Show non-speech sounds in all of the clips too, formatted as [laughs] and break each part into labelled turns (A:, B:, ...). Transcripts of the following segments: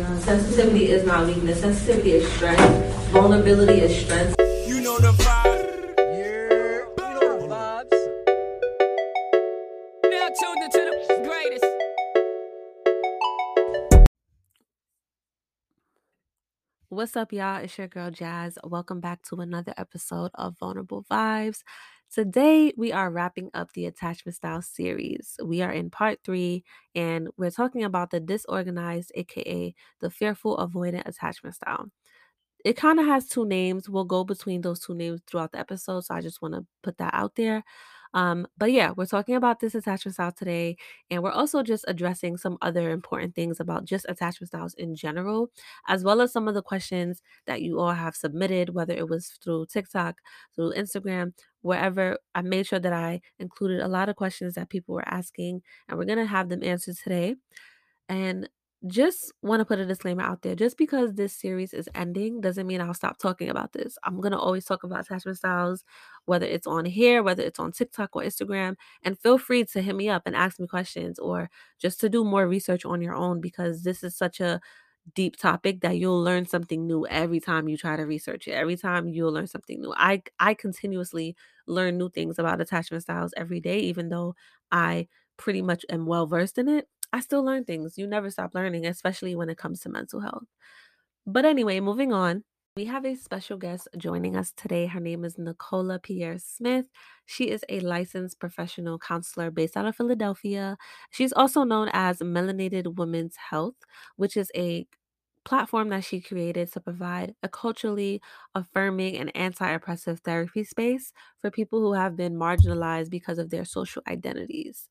A: Sensitivity is not weakness. Sensitivity is strength. Vulnerability is strength.
B: You know the vibe. Yeah, you know the vibes. Now tuned into the greatest.
C: What's up, y'all? It's your girl Jazz. Welcome back to another episode of Vulnerable Vibes. Today, we are wrapping up the attachment style series. We are in part three, and we're talking about the disorganized, aka the fearful avoidant attachment style. It kind of has two names. We'll go between those two names throughout the episode, so I just want to put that out there. Um, but yeah, we're talking about this attachment style today, and we're also just addressing some other important things about just attachment styles in general, as well as some of the questions that you all have submitted, whether it was through TikTok, through Instagram, wherever. I made sure that I included a lot of questions that people were asking, and we're gonna have them answered today. And just want to put a disclaimer out there just because this series is ending doesn't mean I'll stop talking about this. I'm going to always talk about attachment styles, whether it's on here, whether it's on TikTok or Instagram. And feel free to hit me up and ask me questions or just to do more research on your own because this is such a deep topic that you'll learn something new every time you try to research it. Every time you'll learn something new. I I continuously learn new things about attachment styles every day even though I pretty much am well versed in it. I still learn things. You never stop learning, especially when it comes to mental health. But anyway, moving on. We have a special guest joining us today. Her name is Nicola Pierce Smith. She is a licensed professional counselor based out of Philadelphia. She's also known as Melanated Women's Health, which is a platform that she created to provide a culturally affirming and anti oppressive therapy space for people who have been marginalized because of their social identities.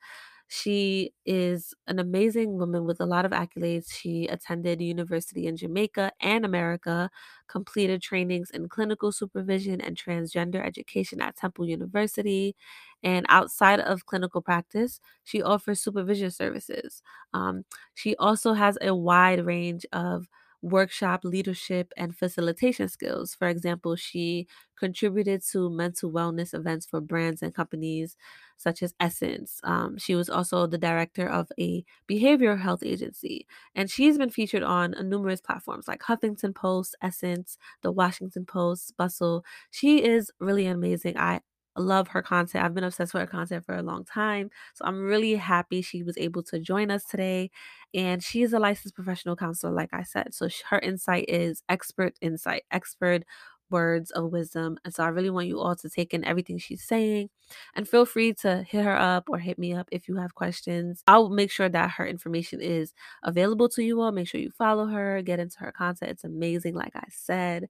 C: She is an amazing woman with a lot of accolades. She attended university in Jamaica and America, completed trainings in clinical supervision and transgender education at Temple University. And outside of clinical practice, she offers supervision services. Um, she also has a wide range of workshop leadership and facilitation skills. For example, she contributed to mental wellness events for brands and companies such as Essence. Um, she was also the director of a behavioral health agency, and she's been featured on numerous platforms like Huffington Post, Essence, The Washington Post, Bustle. She is really amazing. I love her content. I've been obsessed with her content for a long time. So I'm really happy she was able to join us today. And she is a licensed professional counselor, like I said. So her insight is expert insight, expert words of wisdom. And so I really want you all to take in everything she's saying and feel free to hit her up or hit me up if you have questions. I'll make sure that her information is available to you all. Make sure you follow her, get into her content. It's amazing, like I said.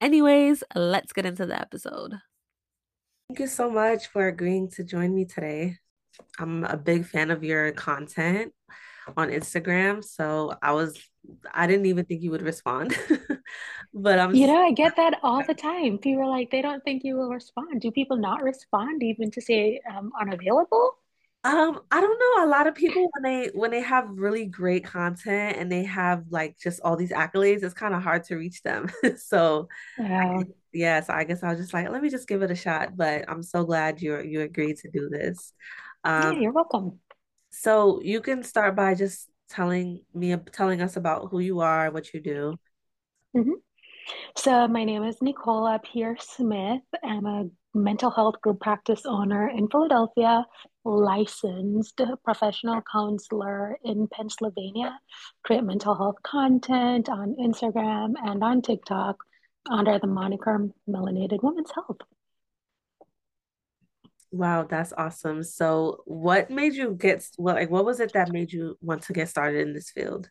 C: Anyways, let's get into the episode. Thank you so much for agreeing to join me today. I'm a big fan of your content on Instagram, so I was I didn't even think you would respond. [laughs] but I'm
D: You know, I get [laughs] that all the time. People are like, they don't think you will respond. Do people not respond even to say um, unavailable?
C: Um, I don't know. A lot of people when they when they have really great content and they have like just all these accolades, it's kind of hard to reach them. [laughs] so
D: Yeah.
C: Yeah, so I guess I was just like, let me just give it a shot. But I'm so glad you you agreed to do this.
D: Yeah,
C: Um,
D: you're welcome.
C: so you can start by just telling me telling us about who you are, what you do.
D: hmm So my name is Nicola Pierce Smith. I'm a mental health group practice owner in Philadelphia, licensed professional counselor in Pennsylvania, create mental health content on Instagram and on TikTok under the moniker Melanated Women's Health.
C: Wow, that's awesome. So what made you get what like what was it that made you want to get started in this field?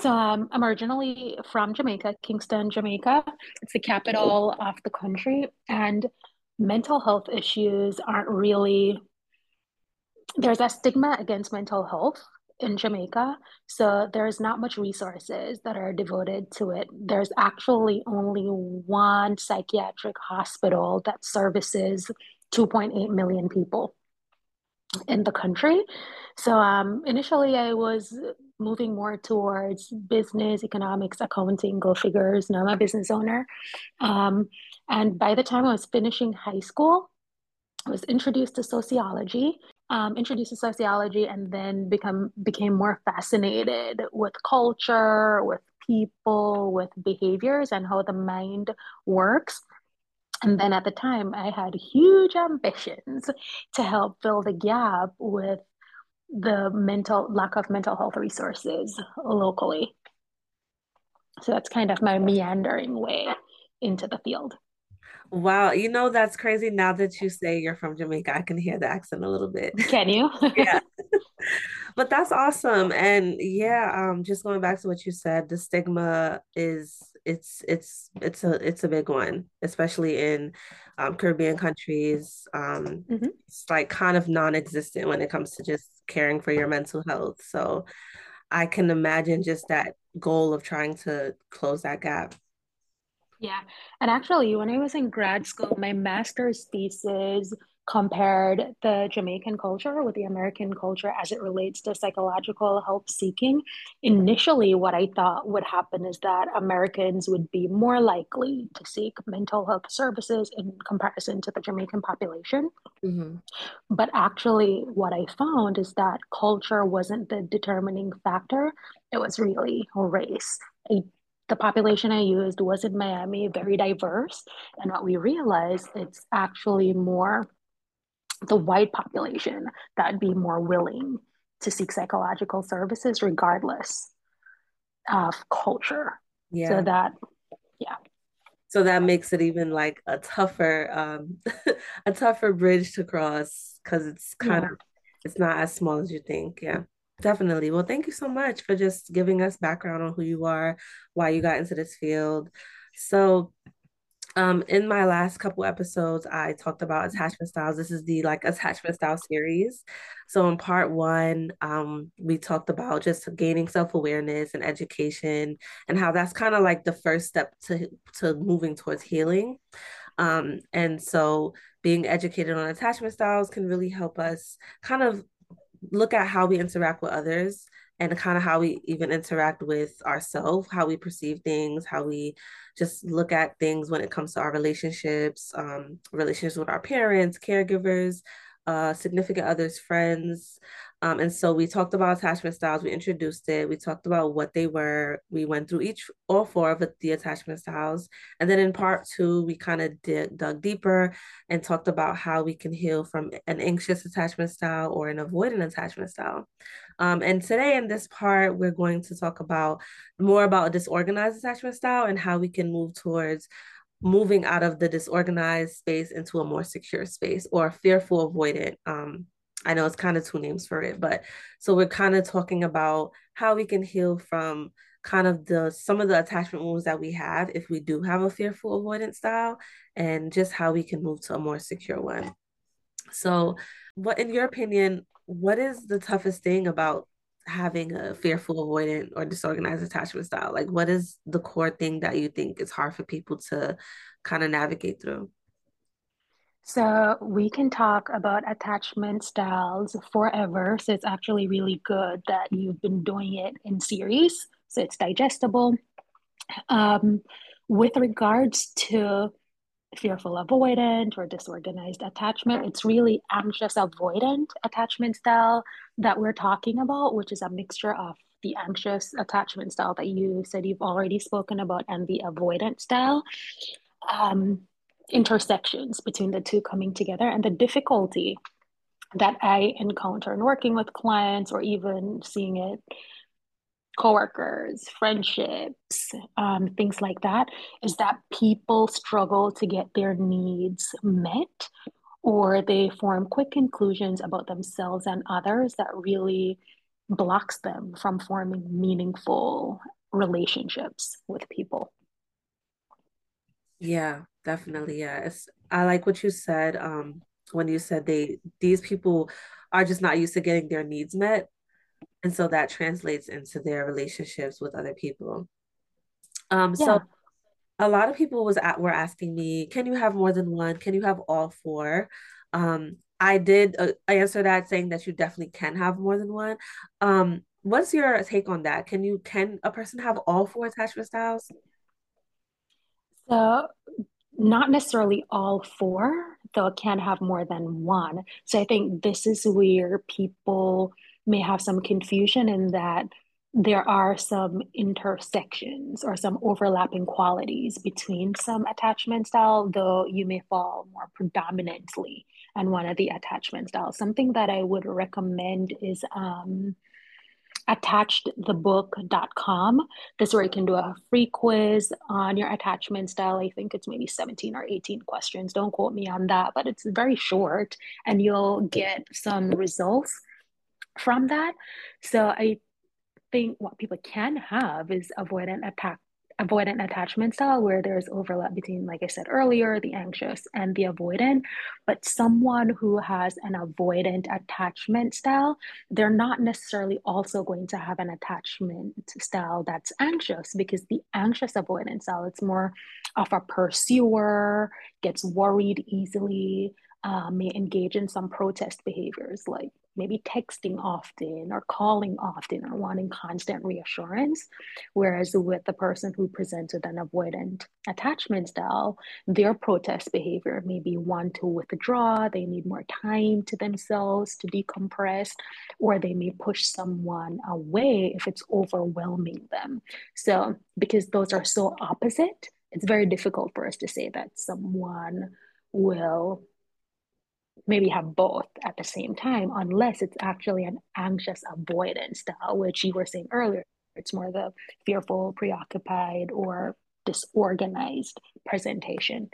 D: So um, I'm originally from Jamaica, Kingston, Jamaica. It's the capital of the country, and mental health issues aren't really, there's a stigma against mental health in Jamaica. So there's not much resources that are devoted to it. There's actually only one psychiatric hospital that services 2.8 million people in the country. So um, initially, I was moving more towards business, economics, accounting, go figures. Now I'm a business owner. Um, and by the time I was finishing high school, I was introduced to sociology, um, introduced to sociology, and then become became more fascinated with culture, with people with behaviors and how the mind works. And then at the time, I had huge ambitions to help fill the gap with the mental lack of mental health resources locally. So that's kind of my meandering way into the field.
C: Wow, you know that's crazy. Now that you say you're from Jamaica, I can hear the accent a little bit. [laughs]
D: Can you? [laughs]
C: Yeah. [laughs] But that's awesome. And yeah, um, just going back to what you said, the stigma is it's it's it's a it's a big one, especially in um, Caribbean countries. Um,
D: hmm
C: it's like kind of non-existent when it comes to just caring for your mental health. So I can imagine just that goal of trying to close that gap.
D: Yeah. And actually, when I was in grad school, my master's thesis compared the Jamaican culture with the American culture as it relates to psychological help seeking. Initially, what I thought would happen is that Americans would be more likely to seek mental health services in comparison to the Jamaican population.
C: hmm
D: But actually, what I found is that culture wasn't the determining factor, it was really race. I, the population I used was in Miami, very diverse. And what we realized, it's actually more the white population that'd be more willing to seek psychological services regardless of culture.
C: Yeah.
D: So that, yeah,
C: So that makes it even like a tougher um [laughs] a tougher bridge to cross because it's kind
D: yeah.
C: of it's not as small as you think. Yeah. Definitely. Well, thank you so much for just giving us background on who you are, why you got into this field. So, um, in my last couple episodes, I talked about attachment styles. This is the like attachment style series. So in part one, um, we talked about just gaining self-awareness and education and how that's kind of like the first step to to moving towards healing. Um, and so being educated on attachment styles can really help us kind of look at how we interact with others and kind of how we even interact with ourselves, how we perceive things, how we just look at things when it comes to our relationships, um, relationships with our parents, caregivers, uh, significant others, friends. Um, and so we talked about attachment styles, we introduced it, we talked about what they were, we went through each, all four of the attachment styles. And then in part two, we kind of dug deeper and talked about how we can heal from an anxious attachment style or an avoidant attachment style. Um, and today in this part, we're going to talk about more about disorganized attachment style and how we can move towards moving out of the disorganized space into a more secure space or fearful avoidant. Um, I know it's kind of two names for it, but so we're kind of talking about how we can heal from kind of the some of the attachment wounds that we have if we do have a fearful avoidance style and just how we can move to a more secure one. So, what in your opinion, what is the toughest thing about having a fearful avoidant or disorganized attachment style? Like what is the core thing that you think is hard for people to kind of navigate through?
D: So we can talk about attachment styles forever. So it's actually really good that you've been doing it in series. So it's digestible. Um, with regards to fearful avoidant or disorganized attachment, it's really anxious avoidant attachment style that we're talking about, which is a mixture of the anxious attachment style that you said you've already spoken about and the avoidant style. Um, intersections between the two coming together and the difficulty that I encounter in working with clients or even seeing it coworkers, friendships, um, things like that, is that people struggle to get their needs met or they form quick conclusions about themselves and others that really blocks them from forming meaningful relationships with people.
C: Yeah, definitely. Yeah. It's, I like what you said um when you said they these people are just not used to getting their needs met. And so that translates into their relationships with other people. Um, so a lot of people was at were asking me, can you have more than one? Can you have all four? Um, I did uh, answer that saying that you definitely can have more than one. Um, what's your take on that? Can you can a person have all four attachment styles?
D: So not necessarily all four, though it can have more than one. So I think this is where people may have some confusion in that there are some intersections or some overlapping qualities between some attachment style, though you may fall more predominantly on one of the attachment styles. Something that I would recommend is um, attachedthebook.com. This is where you can do a free quiz on your attachment style. I think it's maybe 17 or 18 questions. Don't quote me on that, but it's very short and you'll get some results from that. So I think what people can have is avoidant attack avoidant attachment style where there's overlap between like i said earlier the anxious and the avoidant but someone who has an avoidant attachment style they're not necessarily also going to have an attachment style that's anxious because the anxious avoidant style it's more of a pursuer gets worried easily uh, may engage in some protest behaviors like maybe texting often or calling often or wanting constant reassurance. Whereas with the person who presented an avoidant attachment style, their protest behavior may be one to withdraw, they need more time to themselves to decompress, or they may push someone away if it's overwhelming them. So, because those are so opposite, it's very difficult for us to say that someone will maybe have both at the same time, unless it's actually an anxious avoidance style, which you were saying earlier. It's more the fearful, preoccupied, or disorganized presentation.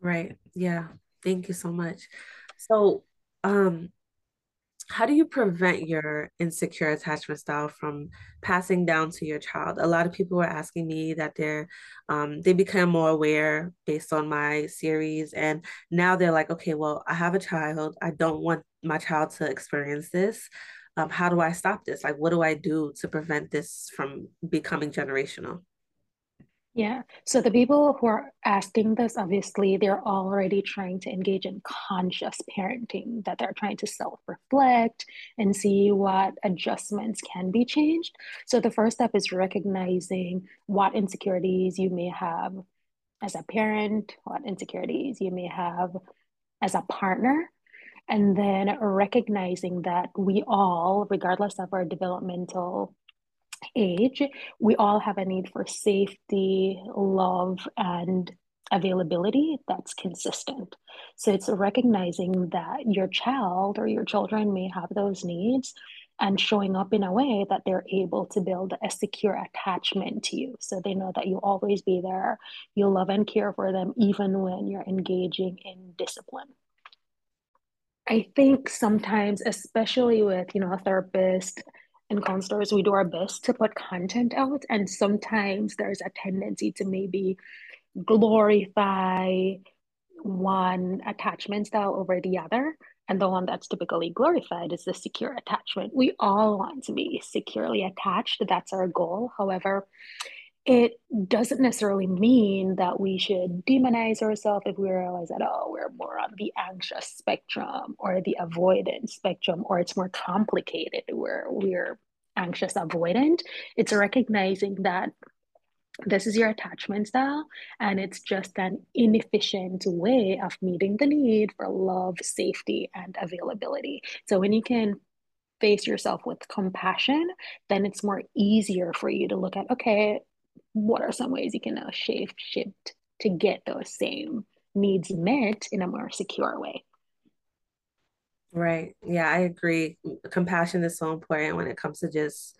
C: Right. Yeah. Thank you so much. So, um, how do you prevent your insecure attachment style from passing down to your child? A lot of people are asking me that they're um, they become more aware based on my series and now they're like okay well i have a child. I don't want my child to experience this. Um, how do i stop this? Like what do i do to prevent this from becoming generational
D: yeah. So the people who are asking this, obviously, they're already trying to engage in conscious parenting, that they're trying to self reflect and see what adjustments can be changed. So the first step is recognizing what insecurities you may have as a parent, what insecurities you may have as a partner. And then recognizing that we all, regardless of our developmental age, we all have a need for safety, love, and availability that's consistent. So it's recognizing that your child or your children may have those needs and showing up in a way that they're able to build a secure attachment to you. So they know that you'll always be there, you'll love and care for them, even when you're engaging in discipline. I think sometimes, especially with, you know, a therapist and counselors, we do our best to put content out. And sometimes there's a tendency to maybe glorify one attachment style over the other. And the one that's typically glorified is the secure attachment. We all want to be securely attached. That's our goal. However, it doesn't necessarily mean that we should demonize ourselves if we realize that, oh, we're more on the anxious spectrum or the avoidant spectrum, or it's more complicated where we're anxious avoidant. It's recognizing that this is your attachment style and it's just an inefficient way of meeting the need for love, safety, and availability. So when you can face yourself with compassion, then it's more easier for you to look at, okay, what are some ways you can now shape shift to get those same needs met in a more secure way
C: right yeah i agree compassion is so important when it comes to just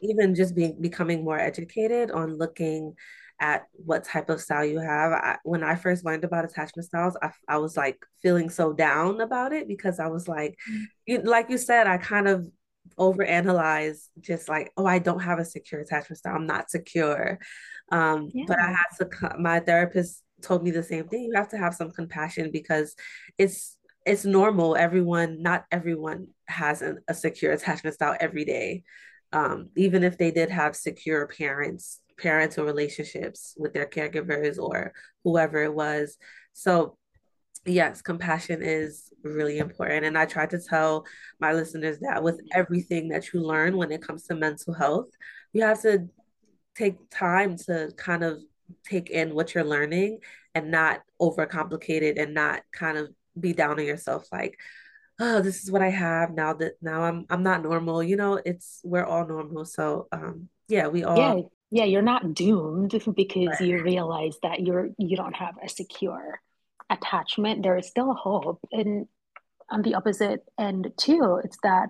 C: even just being becoming more educated on looking at what type of style you have. I, when I first learned about attachment styles, I, I was like feeling so down about it because I was like, mm-hmm. you, like you said, I kind of overanalyze just like oh i don't have a secure attachment style. I'm not secure. Um yeah. but i had to my therapist told me the same thing. You have to have some compassion because it's it's normal. Everyone not everyone has an, a secure attachment style every day. Um even if they did have secure parents parental relationships with their caregivers or whoever it was. So yes, compassion is really important. And I try to tell my listeners that with everything that you learn when it comes to mental health, you have to take time to kind of take in what you're learning and not overcomplicate it and not kind of be down on yourself like oh, this is what I have now that now I'm I'm not normal. You know, it's we're all normal. So um yeah, we
D: Yeah,
C: all
D: yeah, you're not doomed [laughs] because
C: right.
D: you realize that you're you don't have a secure attachment. There is still hope. And on the opposite end too, it's that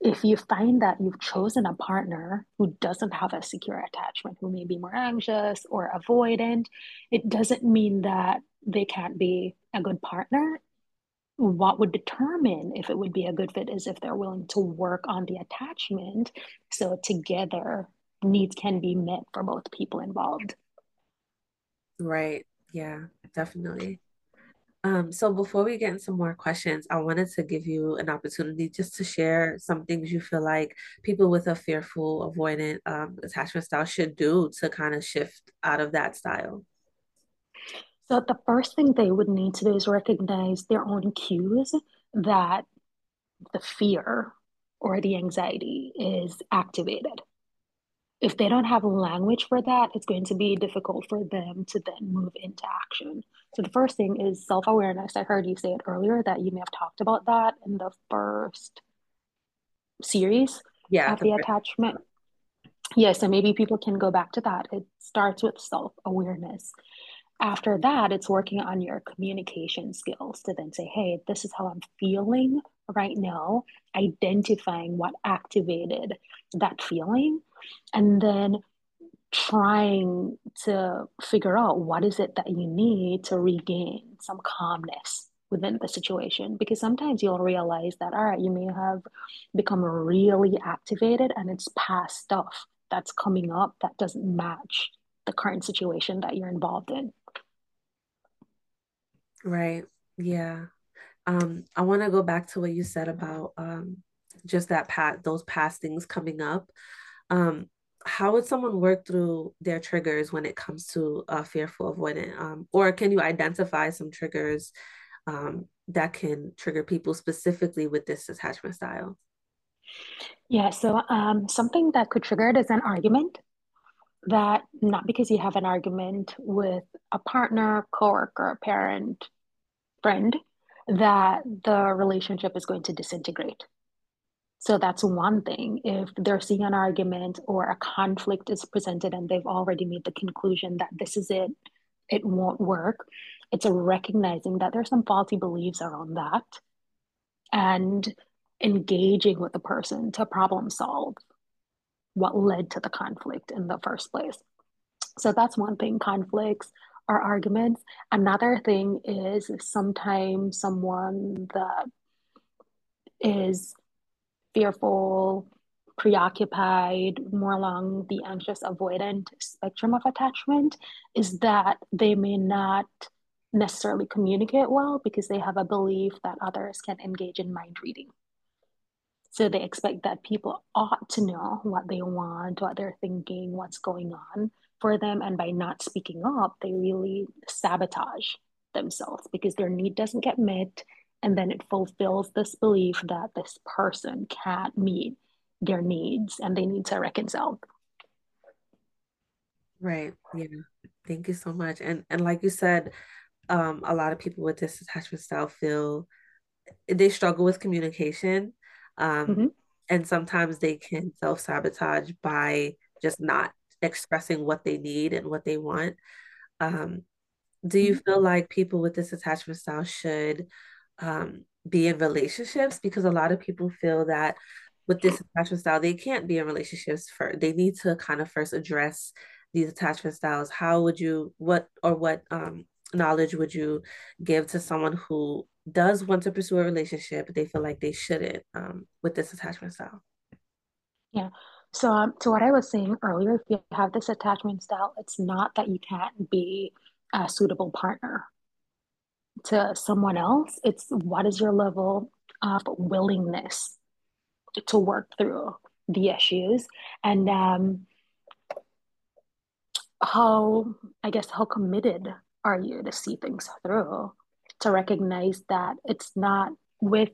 D: if you find that you've chosen a partner who doesn't have a secure attachment, who may be more anxious or avoidant, it doesn't mean that they can't be a good partner. What would determine if it would be a good fit is if they're willing to work on the attachment so together needs can be met for both people involved.
C: Right. Yeah, definitely. Um, so before we get into more questions, I wanted to give you an opportunity just to share some things you feel like people with a fearful, avoidant um, attachment style should do to kind of shift out of that style.
D: So the first thing they would need to do is recognize their own cues that the fear or the anxiety is activated. If they don't have language for that, it's going to be difficult for them to then move into action. So the first thing is self-awareness. I heard you say it earlier that you may have talked about that in the first series
C: Yeah,
D: of
C: the
D: the attachment. Yeah, so maybe people can go back to that. It starts with self-awareness. After that, it's working on your communication skills to then say, hey, this is how I'm feeling right now, identifying what activated that feeling, and then trying to figure out what is it that you need to regain some calmness within the situation because sometimes you'll realize that all right you may have become really activated and it's past stuff that's coming up that doesn't match the current situation that you're involved in
C: Right. Yeah. Um, I want to go back to what you said about um just that pat those past things coming up. Um, how would someone work through their triggers when it comes to uh, fearful avoidant? Um, or can you identify some triggers um, that can trigger people specifically with this attachment style?
D: yeah so um, something that could trigger it is an argument that not because you have an argument with a partner coworker parent friend that the relationship is going to disintegrate So that's one thing. If they're seeing an argument or a conflict is presented and they've already made the conclusion that this is it, it won't work, it's recognizing that there's some faulty beliefs around that and engaging with the person to problem solve what led to the conflict in the first place. So that's one thing, conflicts are arguments. Another thing is sometimes someone that is fearful, preoccupied, more along the anxious avoidant spectrum of attachment, is that they may not necessarily communicate well because they have a belief that others can engage in mind reading. So they expect that people ought to know what they want, what they're thinking, what's going on for them. And by not speaking up, they really sabotage themselves because their need doesn't get met and then it fulfills this belief that this person can't meet their needs and they need to reconcile.
C: Right. Yeah. Thank you so much. And and like you said, um, a lot of people with this attachment style feel they struggle with communication. Um,
D: Mm-hmm.
C: and sometimes they can self-sabotage by just not expressing what they need and what they want. Um, do you
D: Mm-hmm.
C: feel like people with this attachment style should um, be in relationships? Because a lot of people feel that with this attachment style, they can't be in relationships for they need to kind of first address these attachment styles. How would you what or what um knowledge would you give to someone who does want to pursue a relationship, but they feel like they shouldn't um with this attachment style?
D: Yeah. So, um, to what I was saying earlier, if you have this attachment style, it's not that you can't be a suitable partner to someone else. It's what is your level of willingness to work through the issues and um, how, I guess, how committed are you to see things through, to recognize that it's not with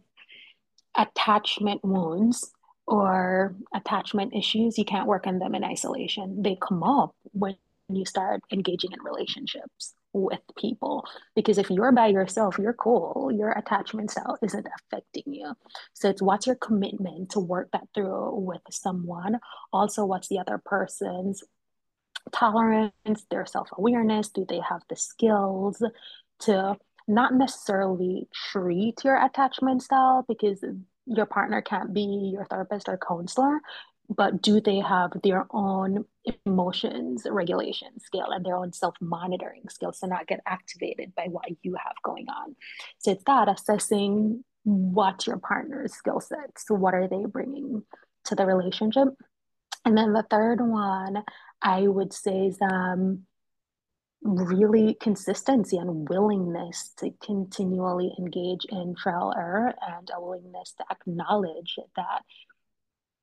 D: attachment wounds or attachment issues, you can't work on them in isolation. They come up when you start engaging in relationships with people. Because if you're by yourself you're cool. Your attachment style isn't affecting you. So it's what's your commitment to work that through with someone? Also what's the other person's tolerance their self-awareness? Do they have the skills to not necessarily treat your attachment style because your partner can't be your therapist or counselor but do they have their own emotions regulation skill and their own self-monitoring skills to not get activated by what you have going on? So it's that assessing what your partner's skill sets so what are they bringing to the relationship? And then the third one i would say is um, really consistency and willingness to continually engage in trial error and a willingness to acknowledge that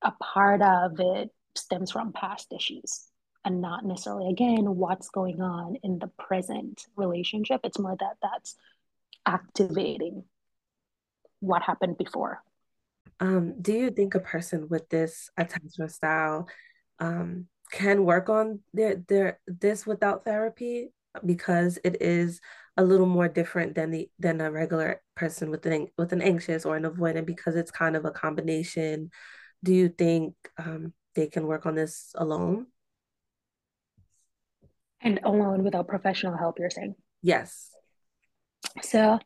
D: a part of it stems from past issues and not necessarily again what's going on in the present relationship. It's more that that's activating what happened before.
C: Um, do you think a person with this attachment style um, can work on their their this without therapy because it is a little more different than the than a regular person with an with an anxious or an avoidant because it's kind of a combination do you think um, they can work on this alone?
D: And alone without professional help, you're saying?
C: Yes.
D: So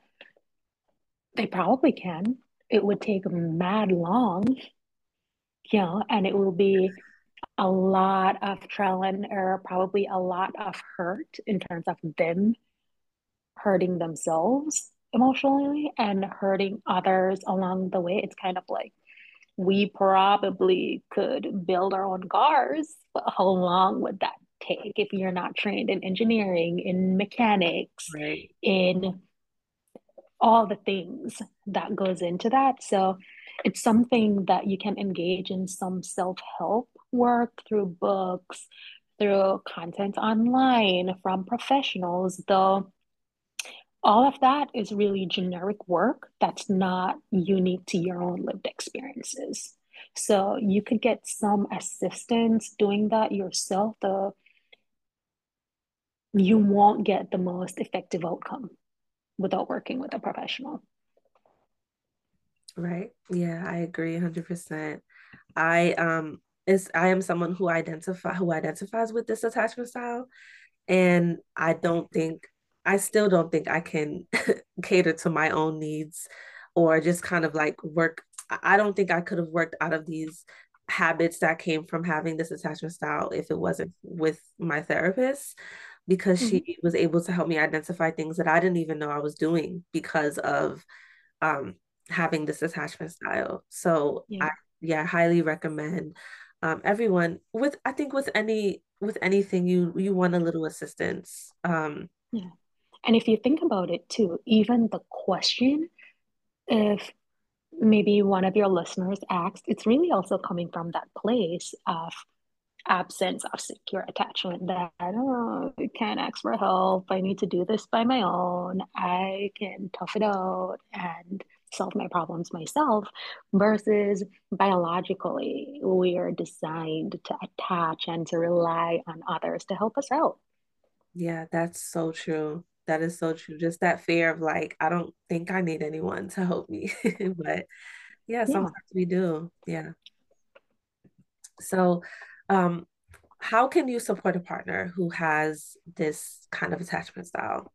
D: they probably can. It would take mad long, you know, and it will be a lot of trial and error, probably a lot of hurt in terms of them hurting themselves emotionally and hurting others along the way. It's kind of like we probably could build our own cars. But how long would that take if you're not trained in engineering, in mechanics,
C: right.
D: in all the things that goes into that? So it's something that you can engage in some self-help work through books, through content online from professionals, though all of that is really generic work that's not unique to your own lived experiences. So you could get some assistance doing that yourself, though you won't get the most effective outcome without working with a professional.
C: Right. Yeah, I agree 100%. I um is I am someone who identify who identifies with this attachment style and I don't think I still don't think I can [laughs] cater to my own needs or just kind of like work. I don't think I could have worked out of these habits that came from having this attachment style if it wasn't with my therapist because mm-hmm. she was able to help me identify things that I didn't even know I was doing because of um, having this attachment style. So yeah. I yeah, highly recommend um, everyone with I think with any with anything you you want a little assistance. Um,
D: yeah. And if you think about it too, even the question, if maybe one of your listeners asked, it's really also coming from that place of absence of secure attachment that oh, I can't ask for help. I need to do this by my own. I can tough it out and solve my problems myself versus biologically we are designed to attach and to rely on others to help us out
C: yeah that's so true that is so true. Just that fear of like, I don't think I need anyone to help me. [laughs] but yeah, sometimes yeah. we do. Yeah. So, um, how can you support a partner who has this kind of attachment style?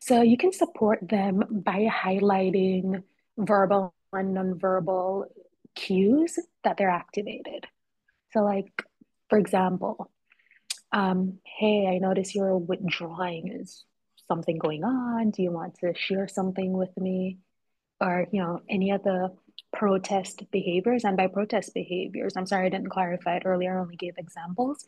D: So you can support them by highlighting verbal and nonverbal cues that they're activated. So, like, for example, um, hey, I notice you're withdrawing. Is something going on? Do you want to share something with me? Or, you know, any of the protest behaviors. And by protest behaviors, I'm sorry I didn't clarify it earlier, I only gave examples.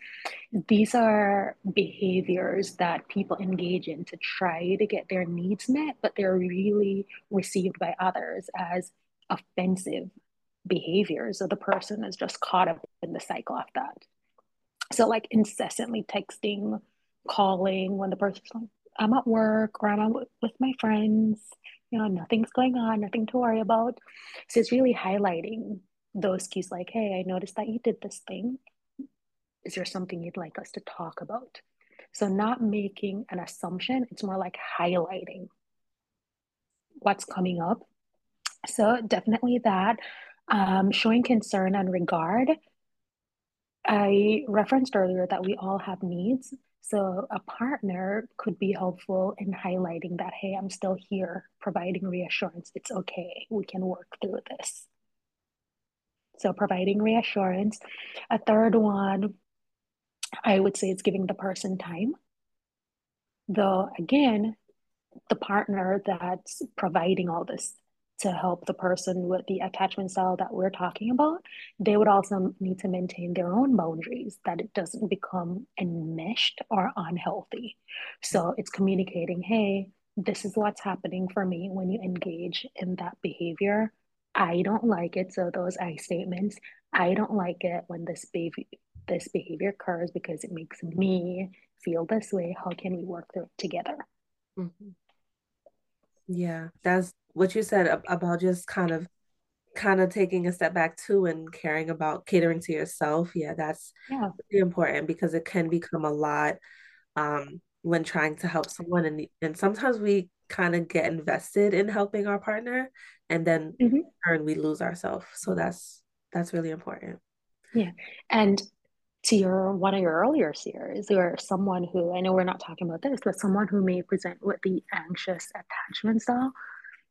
D: These are behaviors that people engage in to try to get their needs met, but they're really received by others as offensive behaviors. So the person is just caught up in the cycle of that. So like incessantly texting, calling when the person's like, I'm at work or I'm with my friends, you know, nothing's going on, nothing to worry about. So it's really highlighting those cues like, hey, I noticed that you did this thing. Is there something you'd like us to talk about? So, not making an assumption, it's more like highlighting what's coming up. So, definitely that. Um, showing concern and regard. I referenced earlier that we all have needs. So, a partner could be helpful in highlighting that, hey, I'm still here, providing reassurance. It's okay. We can work through this. So, providing reassurance. A third one, I would say, is giving the person time. Though, again, the partner that's providing all this to help the person with the attachment style that we're talking about, they would also need to maintain their own boundaries that it doesn't become enmeshed or unhealthy. So it's communicating, hey, this is what's happening for me when you engage in that behavior. I don't like it. So those I statements, I don't like it when this behavior this behavior occurs because it makes me feel this way. How can we work through it together?
C: Mm-hmm. Yeah, that's what you said about just kind of kind of taking a step back too and caring about catering to yourself. Yeah, that's
D: yeah.
C: really important because it can become a lot um, when trying to help someone and and sometimes we kind of get invested in helping our partner and then
D: mm-hmm.
C: turn we lose ourselves. So that's that's really important.
D: Yeah. And to your one of your earlier series or someone who I know we're not talking about this, but someone who may present with the anxious attachment style,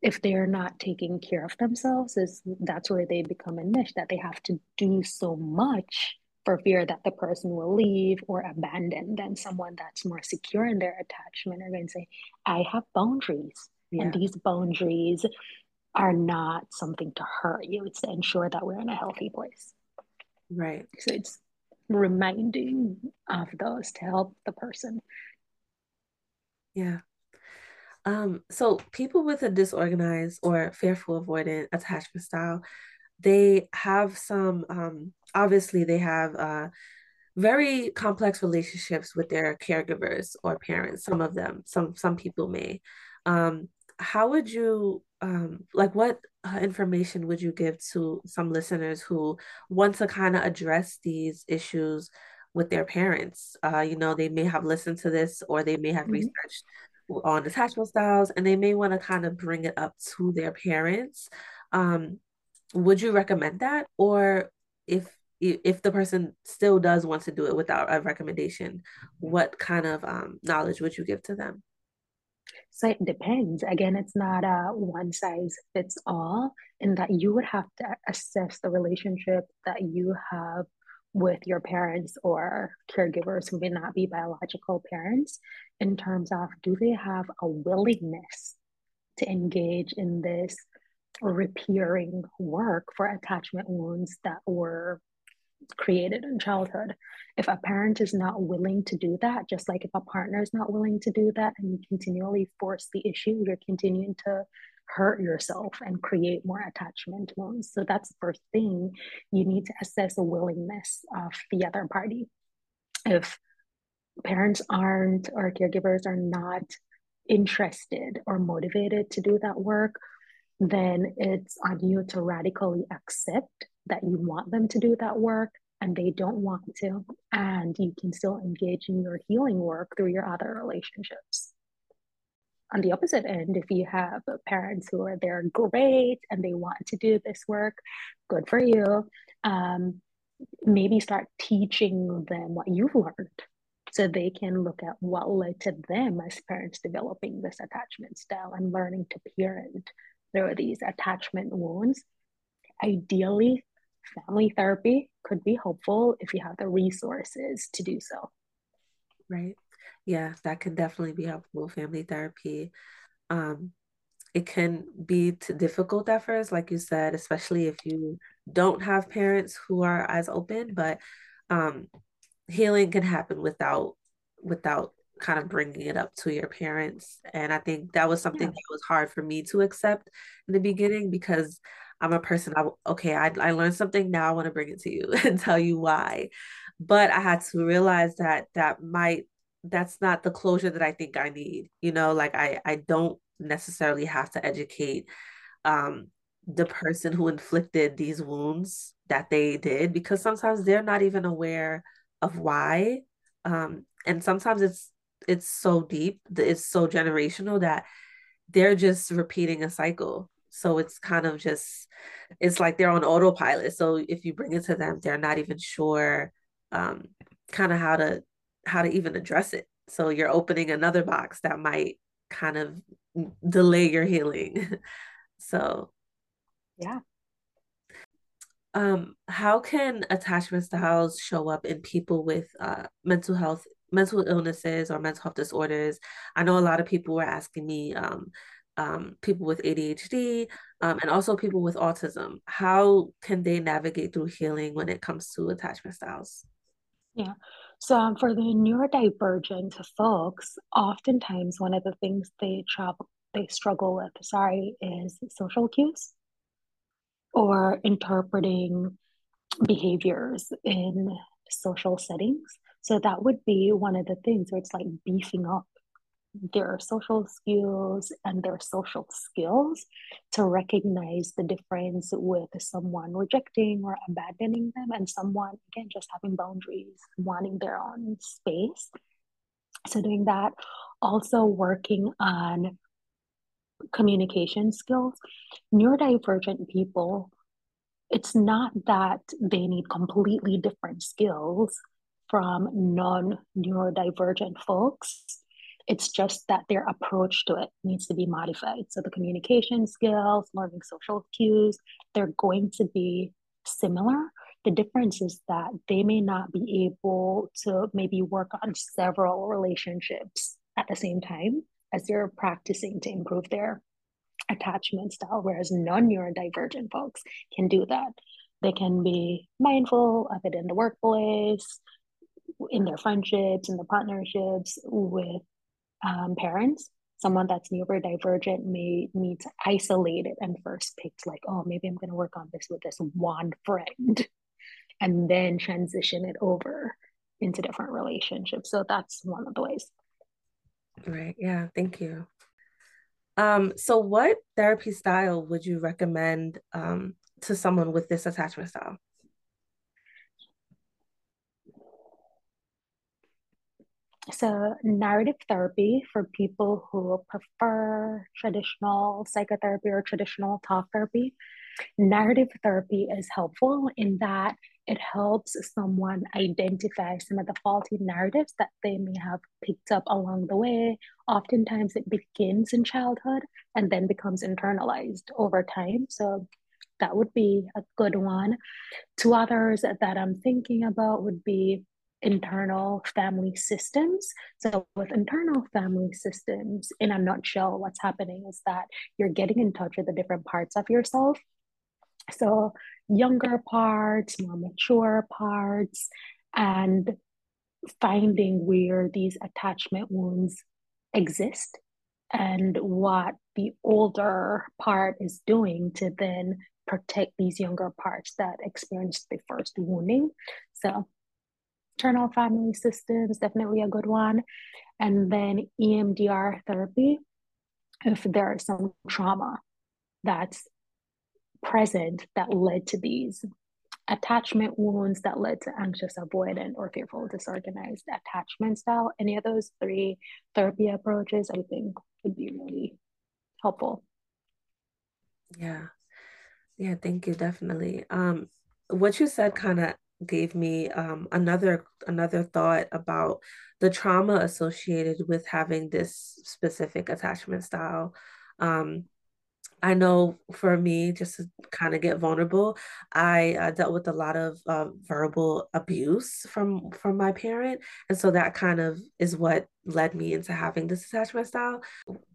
D: if they're not taking care of themselves, is that's where they become a niche that they have to do so much for fear that the person will leave or abandon than someone that's more secure in their attachment are going to say, I have boundaries. Yeah. And these boundaries are not something to hurt you. It's to ensure that we're in a healthy place.
C: Right.
D: So it's reminding of those to help the person.
C: Yeah. Um, so people with a disorganized or fearful avoidant attachment style, they have some um obviously they have uh very complex relationships with their caregivers or parents, some of them, some some people may. Um, how would you um like what uh, information would you give to some listeners who want to kind of address these issues with their parents? Uh you know they may have listened to this or they may have mm-hmm. researched on attachment styles and they may want to kind of bring it up to their parents. Um would you recommend that? Or if if the person still does want to do it without a recommendation what kind of um, knowledge would you give to them
D: so it depends. Again, it's not a one size fits all, in that you would have to assess the relationship that you have with your parents or caregivers who may not be biological parents in terms of do they have a willingness to engage in this repairing work for attachment wounds that were created in childhood. If a parent is not willing to do that, just like if a partner is not willing to do that and you continually force the issue, you're continuing to hurt yourself and create more attachment wounds. So that's the first thing you need to assess the willingness of the other party. If parents aren't or caregivers are not interested or motivated to do that work, then it's on you to radically accept that you want them to do that work and they don't want to. And you can still engage in your healing work through your other relationships. On the opposite end, if you have parents who are there great and they want to do this work, good for you. Um, maybe start teaching them what you've learned so they can look at what led to them as parents developing this attachment style and learning to parent through these attachment wounds. Ideally, family therapy could be helpful if you have the resources to do so.
C: Right. Yeah, that can definitely be helpful. Family therapy. Um, it can be difficult at first, like you said, especially if you don't have parents who are as open. But um, healing can happen without without kind of bringing it up to your parents. And I think that was something yeah. that was hard for me to accept in the beginning because I'm a person, I, okay, I, I learned something now, I want to bring it to you [laughs] and tell you why. But I had to realize that that might, that's not the closure that I think I need. You know, like I, I don't necessarily have to educate um, the person who inflicted these wounds that they did because sometimes they're not even aware of why um, and sometimes it's it's so deep, it's so generational that they're just repeating a cycle. So it's kind of just it's like they're on autopilot. So if you bring it to them, they're not even sure um kind of how to how to even address it. So you're opening another box that might kind of delay your healing. [laughs] so
D: yeah.
C: Um, how can attachment styles show up in people with uh, mental health, mental illnesses, or mental health disorders? I know a lot of people were asking me, um, um, people with ADHD, um, and also people with autism. How can they navigate through healing when it comes to attachment styles?
D: Yeah. So um, for the neurodivergent folks, oftentimes one of the things they trouble they struggle with, sorry, is social cues or interpreting behaviors in social settings. So that would be one of the things where it's like beefing up their social skills and their social skills to recognize the difference with someone rejecting or abandoning them and someone again just having boundaries wanting their own space. So doing that also working on communication skills. Neurodivergent people it's not that they need completely different skills from non neurodivergent folks it's just that their approach to it needs to be modified. So the communication skills, learning social cues, they're going to be similar. The difference is that they may not be able to maybe work on several relationships at the same time as they're practicing to improve their attachment style, whereas non neurodivergent folks can do that. They can be mindful of it in the workplace, in their friendships, in their partnerships, with um, parents, someone that's neurodivergent may need to isolate it and first pick like, oh, maybe I'm going to work on this with this one friend [laughs] and then transition it over into different relationships. So that's one of the ways.
C: Right. Yeah. Thank you. Um, so what therapy style would you recommend um, to someone with this attachment style?
D: So, narrative therapy for people who prefer traditional psychotherapy or traditional talk therapy. Narrative therapy is helpful in that it helps someone identify some of the faulty narratives that they may have picked up along the way. Oftentimes, it begins in childhood and then becomes internalized over time. So, that would be a good one. Two others that I'm thinking about would be internal family systems. So, with internal family systems, in a nutshell, what's happening is that you're getting in touch with the different parts of yourself. So, younger parts, more mature parts, and finding where these attachment wounds exist and what the older part is doing to then protect these younger parts that experienced the first wounding. So internal family systems, definitely a good one. And then EMDR therapy, if there is some trauma that's present that led to these attachment wounds that led to anxious avoidant or fearful disorganized attachment style any of those three therapy approaches i think would be really helpful.
C: Yeah. Yeah thank you definitely. Um what you said kind of gave me um, another another thought about the trauma associated with having this specific attachment style. Um, I know for me, just to kind of get vulnerable, I uh, dealt with a lot of uh, verbal abuse from from my parent, and so that kind of is what led me into having this attachment style.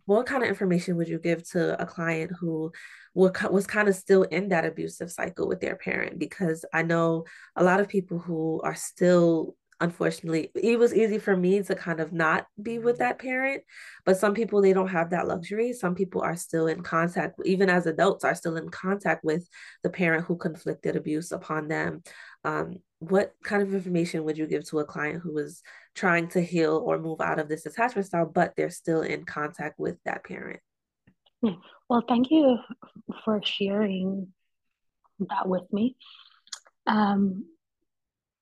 C: What kind of information would you give to a client who was kind of still in that abusive cycle with their parent? Because I know a lot of people who are still unfortunately it was easy for me to kind of not be with that parent but some people they don't have that luxury. Some people are still in contact even as adults are still in contact with the parent who conflicted abuse upon them. Um, what kind of information would you give to a client who is trying to heal or move out of this attachment style but they're still in contact with that parent?
D: Well thank you for sharing that with me. Um,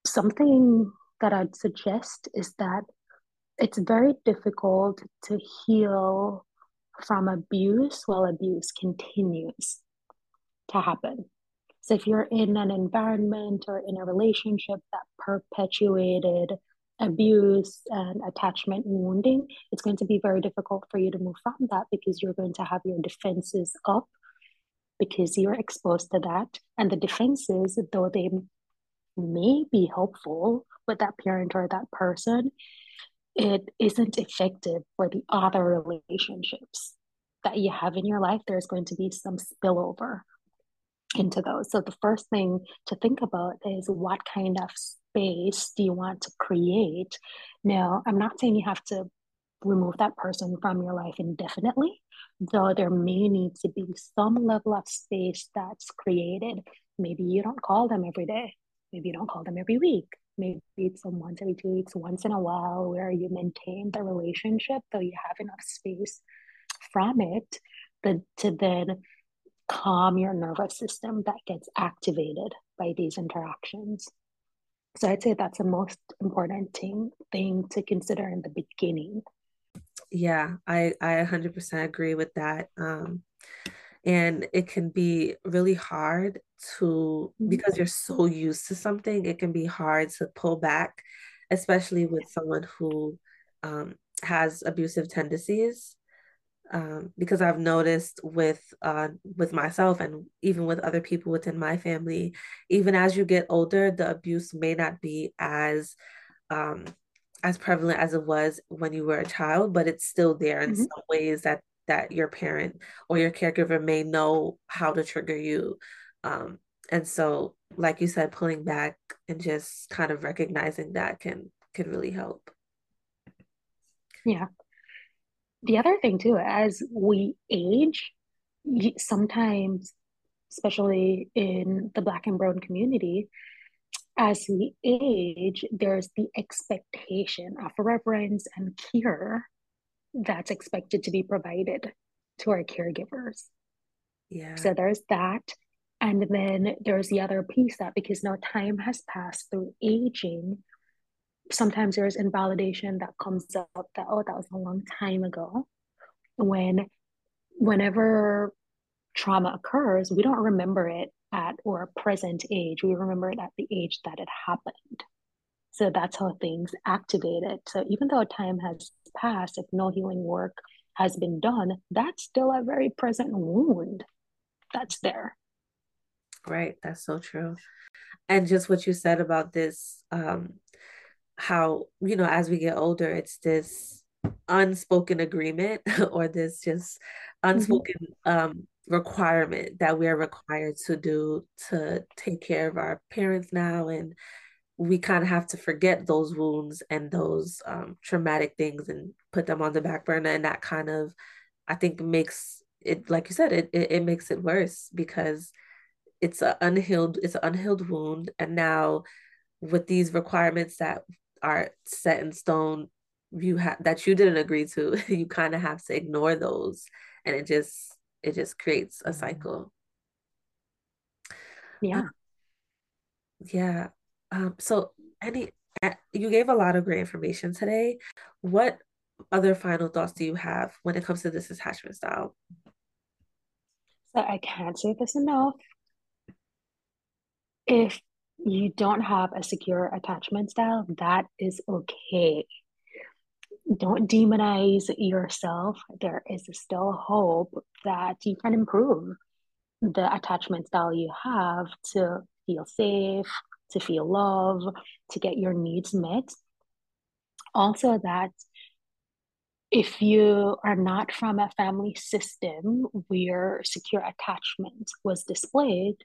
D: something that I'd suggest is that it's very difficult to heal from abuse while abuse continues to happen. So if you're in an environment or in a relationship that perpetuated abuse and attachment wounding, it's going to be very difficult for you to move from that because you're going to have your defenses up because you're exposed to that. And the defenses, though they may be helpful with that parent or that person, it isn't effective for the other relationships that you have in your life. There's going to be some spillover into those. So the first thing to think about is what kind of space do you want to create? Now, I'm not saying you have to remove that person from your life indefinitely, though there may need to be some level of space that's created. Maybe you don't call them every day. Maybe you don't call them every week. Maybe it's a once every two weeks, once in a while, where you maintain the relationship, though you have enough space from it but to then calm your nervous system that gets activated by these interactions. So I'd say that's the most important thing thing to consider in the beginning.
C: Yeah, I I 100% agree with that. Um, and it can be really hard to because you're so used to something, it can be hard to pull back, especially with someone who um, has abusive tendencies um, because I've noticed with uh, with myself and even with other people within my family, even as you get older, the abuse may not be as um, as prevalent as it was when you were a child, but it's still there in
D: Mhm.
C: some ways that that your parent or your caregiver may know how to trigger you. Um, and so, like you said, pulling back and just kind of recognizing that can can really help.
D: Yeah. The other thing too, as we age, sometimes, especially in the Black and Brown community, as we age, there's the expectation of reverence and care that's expected to be provided to our caregivers.
C: Yeah.
D: So there's that. And then there's the other piece that because now time has passed through aging, sometimes there's invalidation that comes up that, oh, that was a long time ago. When whenever trauma occurs, we don't remember it at or present age. We remember it at the age that it happened. So that's how things activate it. So even though time has passed, if no healing work has been done, that's still a very present wound that's there.
C: Right, that's so true. And just what you said about this, um, how, you know, as we get older, it's this unspoken agreement [laughs] or this just
D: Mhm.
C: unspoken um requirement that we are required to do to take care of our parents now. And we kind of have to forget those wounds and those um, traumatic things and put them on the back burner. And that kind of, I think, makes it, like you said, it, it, it makes it worse because it's an unhealed it's an unhealed wound and now with these requirements that are set in stone you have that you didn't agree to [laughs] you kind of have to ignore those and it just it just creates a cycle
D: Yeah.
C: um, yeah um so any you gave a lot of great information today what other final thoughts do you have when it comes to this attachment style
D: So I can't say this enough. If you don't have a secure attachment style, that is okay. Don't demonize yourself. There is still hope that you can improve the attachment style you have to feel safe, to feel love, to get your needs met. Also, that if you are not from a family system where secure attachment was displayed,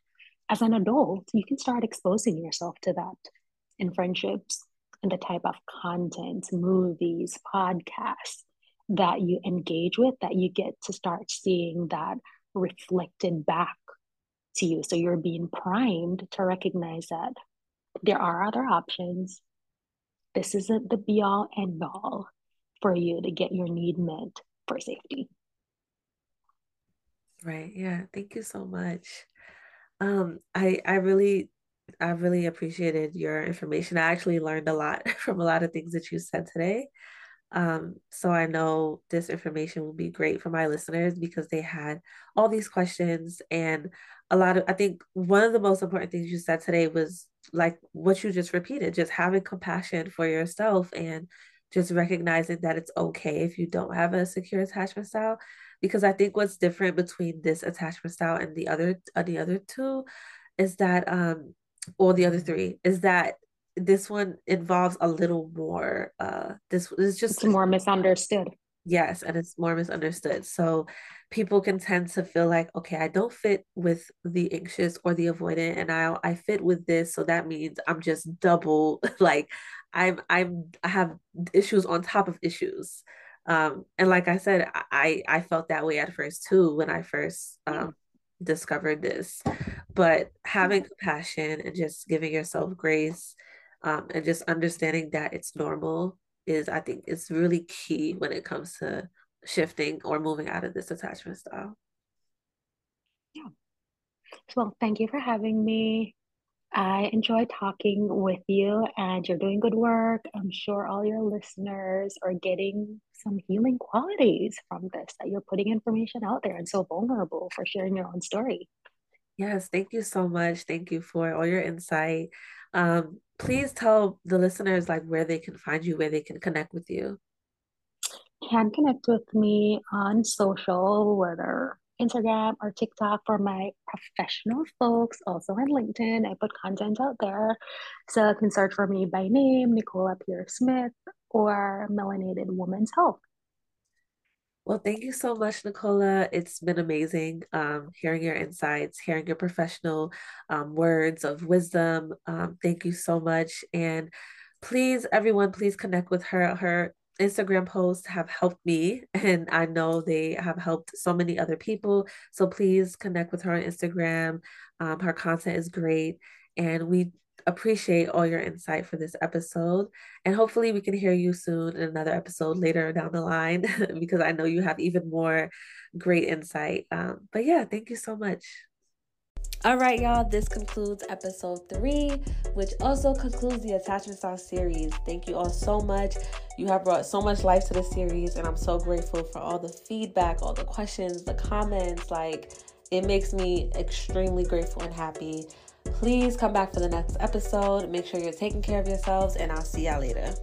D: as an adult, you can start exposing yourself to that in friendships and the type of content, movies, podcasts that you engage with, that you get to start seeing that reflected back to you. So you're being primed to recognize that there are other options. This isn't the be all end all for you to get your need met for safety.
C: right yeah thank you so much Um, I I really I really appreciated your information. I actually learned a lot [laughs] from a lot of things that you said today. Um, so I know this information will be great for my listeners because they had all these questions and a lot of I think one of the most important things you said today was like what you just repeated, just having compassion for yourself and just recognizing that it's okay if you don't have a secure attachment style. Because I think what's different between this attachment style and the other uh, the other two is that um or the other three is that this one involves a little more uh this is just
D: it's more misunderstood
C: yes and it's more misunderstood so people can tend to feel like okay i don't fit with the anxious or the avoidant and i i fit with this so that means i'm just double [laughs] like i'm i'm i have issues on top of issues. Um and like i said i i felt that way at first too when i first um discovered this but having compassion and just giving yourself grace um, and just understanding that it's normal is i think is really key when it comes to shifting or moving out of this attachment style
D: yeah well thank you for having me I enjoy talking with you, and you're doing good work. I'm sure all your listeners are getting some healing qualities from this, that you're putting information out there and so vulnerable for sharing your own story.
C: Yes, thank you so much. Thank you for all your insight. Um, please tell the listeners like where they can find you, where they can connect with you.
D: Can connect with me on social, whether Instagram or TikTok for my professional folks. Also on LinkedIn, I put content out there. So you can search for me by name, Nicola Pierce Smith, or Melanated Women's Health.
C: Well, thank you so much, Nicola. It's been amazing um, hearing your insights, hearing your professional um, words of wisdom. Um, thank you so much. And please, everyone, please connect with her. Her Instagram posts have helped me, [laughs] and I know they have helped so many other people. So please connect with her on Instagram. Um, her content is great. And we appreciate all your insight for this episode. And hopefully, we can hear you soon in another episode later down the line [laughs] because I know you have even more great insight. Um, but yeah, thank you so much. All right, y'all, this concludes episode three, which also concludes the Attachment Style series. Thank you all so much. You have brought so much life to the series, and I'm so grateful for all the feedback, all the questions, the comments. Like, it makes me extremely grateful and happy. Please come back for the next episode. Make sure you're taking care of yourselves, and I'll see y'all later.